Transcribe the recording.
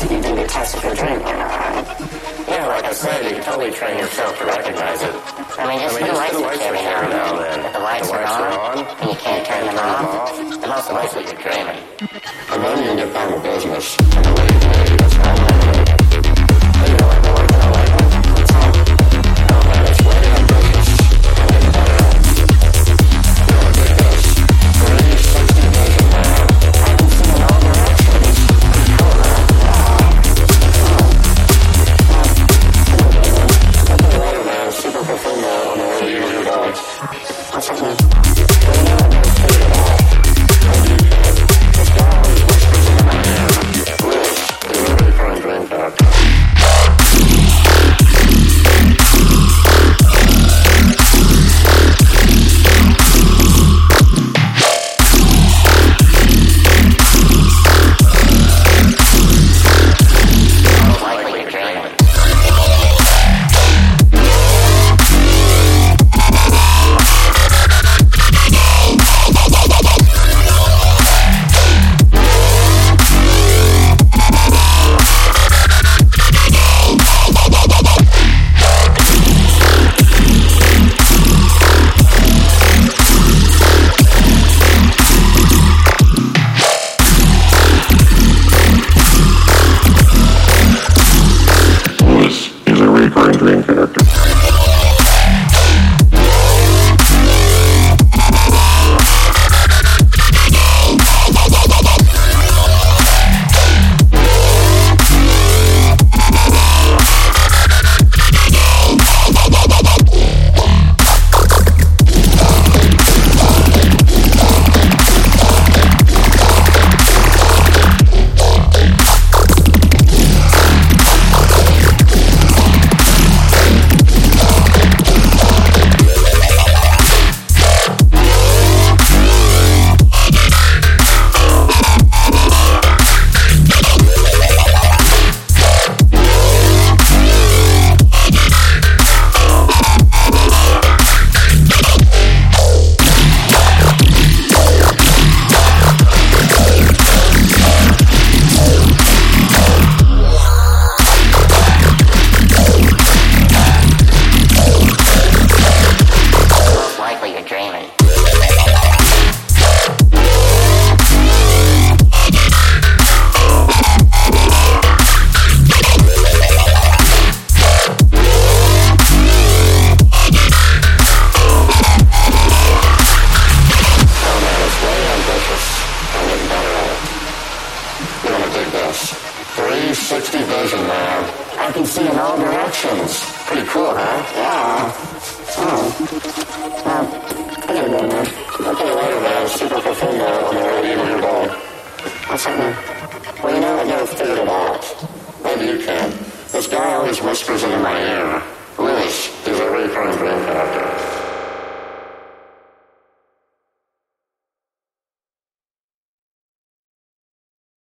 said you didn't get tested for drink, you know, right? Yeah, like I said, you can totally train yourself to recognize it. I mean, just I mean, the just lights put the lights every now and every then. now and then. If the lights, The are, lights on, are on, and you can't turn them off, off. then most likely you're dreaming. And then you can get down to business. And the way you that's all What's can see in all directions. Pretty cool, huh? Yeah. Oh. Well, I gotta go, man. You later, man. Super profundo on the way to you your dog. What's up, man? Well, you know, I've never figured it out. Maybe you can. This guy always whispers into my ear.